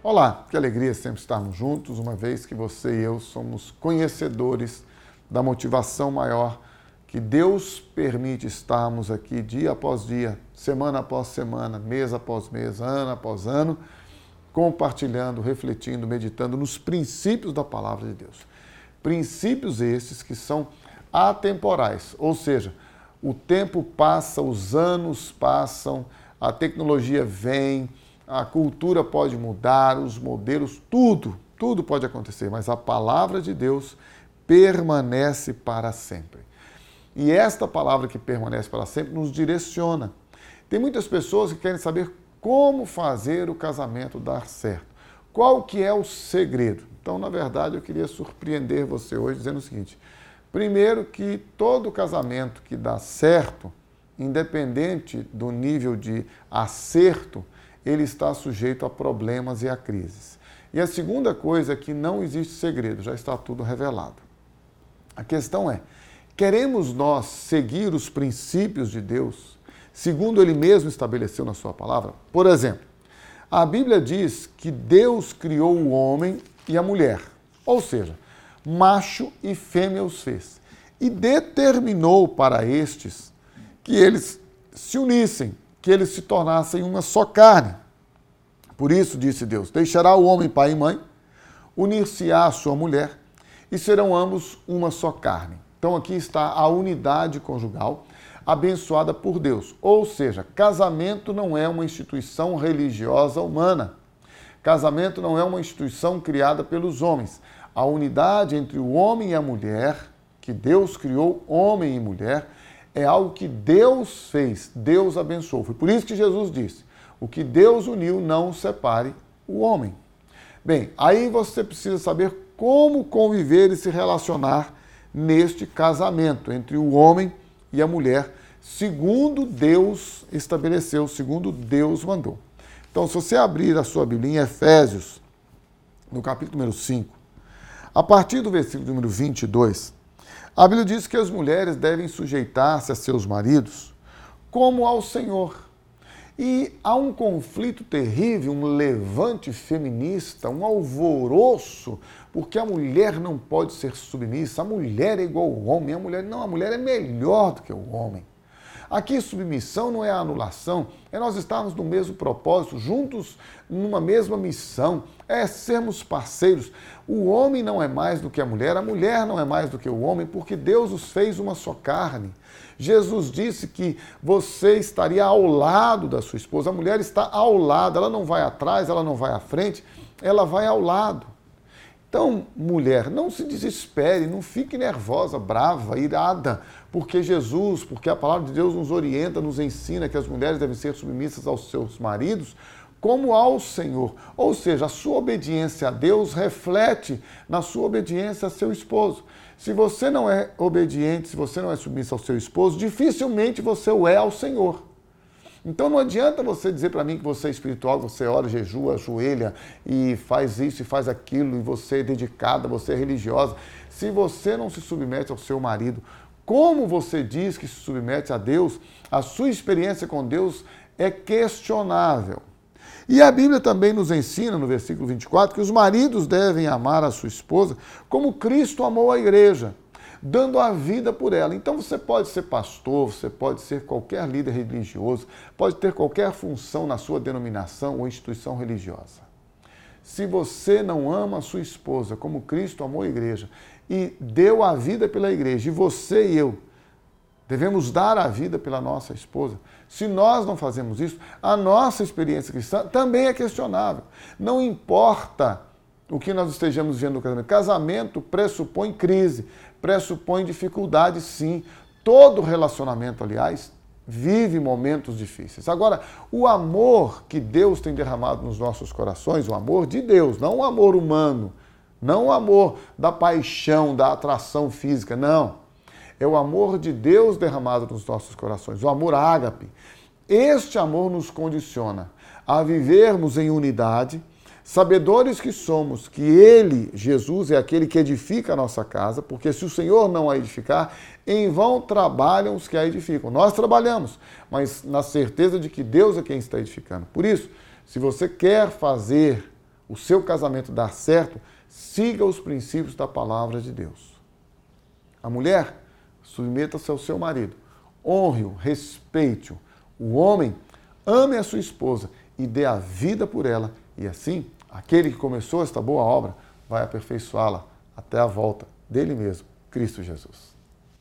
Olá, que alegria sempre estarmos juntos, uma vez que você e eu somos conhecedores da motivação maior que Deus permite estarmos aqui dia após dia, semana após semana, mês após mês, ano após ano, compartilhando, refletindo, meditando nos princípios da palavra de Deus. Princípios esses que são atemporais, ou seja, o tempo passa, os anos passam, a tecnologia vem, a cultura pode mudar, os modelos, tudo, tudo pode acontecer, mas a palavra de Deus permanece para sempre. E esta palavra que permanece para sempre nos direciona. Tem muitas pessoas que querem saber como fazer o casamento dar certo. Qual que é o segredo? Então, na verdade, eu queria surpreender você hoje dizendo o seguinte: primeiro que todo casamento que dá certo, independente do nível de acerto, ele está sujeito a problemas e a crises. E a segunda coisa é que não existe segredo, já está tudo revelado. A questão é: queremos nós seguir os princípios de Deus, segundo ele mesmo estabeleceu na sua palavra? Por exemplo, a Bíblia diz que Deus criou o homem e a mulher, ou seja, macho e fêmea os fez, e determinou para estes que eles se unissem, que eles se tornassem uma só carne. Por isso, disse Deus: Deixará o homem pai e mãe, unir-se-á a sua mulher, e serão ambos uma só carne. Então, aqui está a unidade conjugal abençoada por Deus. Ou seja, casamento não é uma instituição religiosa humana. Casamento não é uma instituição criada pelos homens. A unidade entre o homem e a mulher, que Deus criou, homem e mulher, é algo que Deus fez, Deus abençoou. Foi por isso que Jesus disse: o que Deus uniu, não separe o homem. Bem, aí você precisa saber como conviver e se relacionar neste casamento entre o homem e a mulher, segundo Deus estabeleceu, segundo Deus mandou. Então, se você abrir a sua Bíblia em Efésios, no capítulo número 5, a partir do versículo número 22, a Bíblia diz que as mulheres devem sujeitar-se a seus maridos como ao Senhor. E há um conflito terrível, um levante feminista, um alvoroço, porque a mulher não pode ser submissa, a mulher é igual ao homem, a mulher não, a mulher é melhor do que o homem. Aqui, submissão não é anulação, é nós estarmos no mesmo propósito, juntos numa mesma missão, é sermos parceiros. O homem não é mais do que a mulher, a mulher não é mais do que o homem, porque Deus os fez uma só carne. Jesus disse que você estaria ao lado da sua esposa, a mulher está ao lado, ela não vai atrás, ela não vai à frente, ela vai ao lado. Então, mulher, não se desespere, não fique nervosa, brava, irada, porque Jesus, porque a palavra de Deus nos orienta, nos ensina que as mulheres devem ser submissas aos seus maridos como ao Senhor. Ou seja, a sua obediência a Deus reflete na sua obediência a seu esposo. Se você não é obediente, se você não é submissa ao seu esposo, dificilmente você o é ao Senhor. Então não adianta você dizer para mim que você é espiritual, você ora, jejua, ajoelha e faz isso e faz aquilo, e você é dedicada, você é religiosa. Se você não se submete ao seu marido, como você diz que se submete a Deus, a sua experiência com Deus é questionável. E a Bíblia também nos ensina, no versículo 24, que os maridos devem amar a sua esposa como Cristo amou a igreja dando a vida por ela. Então você pode ser pastor, você pode ser qualquer líder religioso, pode ter qualquer função na sua denominação ou instituição religiosa. Se você não ama a sua esposa como Cristo amou a igreja e deu a vida pela igreja, e você e eu devemos dar a vida pela nossa esposa, se nós não fazemos isso, a nossa experiência cristã também é questionável. Não importa o que nós estejamos vivendo no casamento. Casamento pressupõe crise, pressupõe dificuldade, sim. Todo relacionamento, aliás, vive momentos difíceis. Agora, o amor que Deus tem derramado nos nossos corações, o amor de Deus, não o amor humano, não o amor da paixão, da atração física, não. É o amor de Deus derramado nos nossos corações, o amor ágape. Este amor nos condiciona a vivermos em unidade, Sabedores que somos que Ele, Jesus, é aquele que edifica a nossa casa, porque se o Senhor não a edificar, em vão trabalham os que a edificam. Nós trabalhamos, mas na certeza de que Deus é quem está edificando. Por isso, se você quer fazer o seu casamento dar certo, siga os princípios da palavra de Deus. A mulher, submeta-se ao seu marido, honre-o, respeite-o. O homem, ame a sua esposa e dê a vida por ela. E assim Aquele que começou esta boa obra vai aperfeiçoá-la até a volta dele mesmo, Cristo Jesus.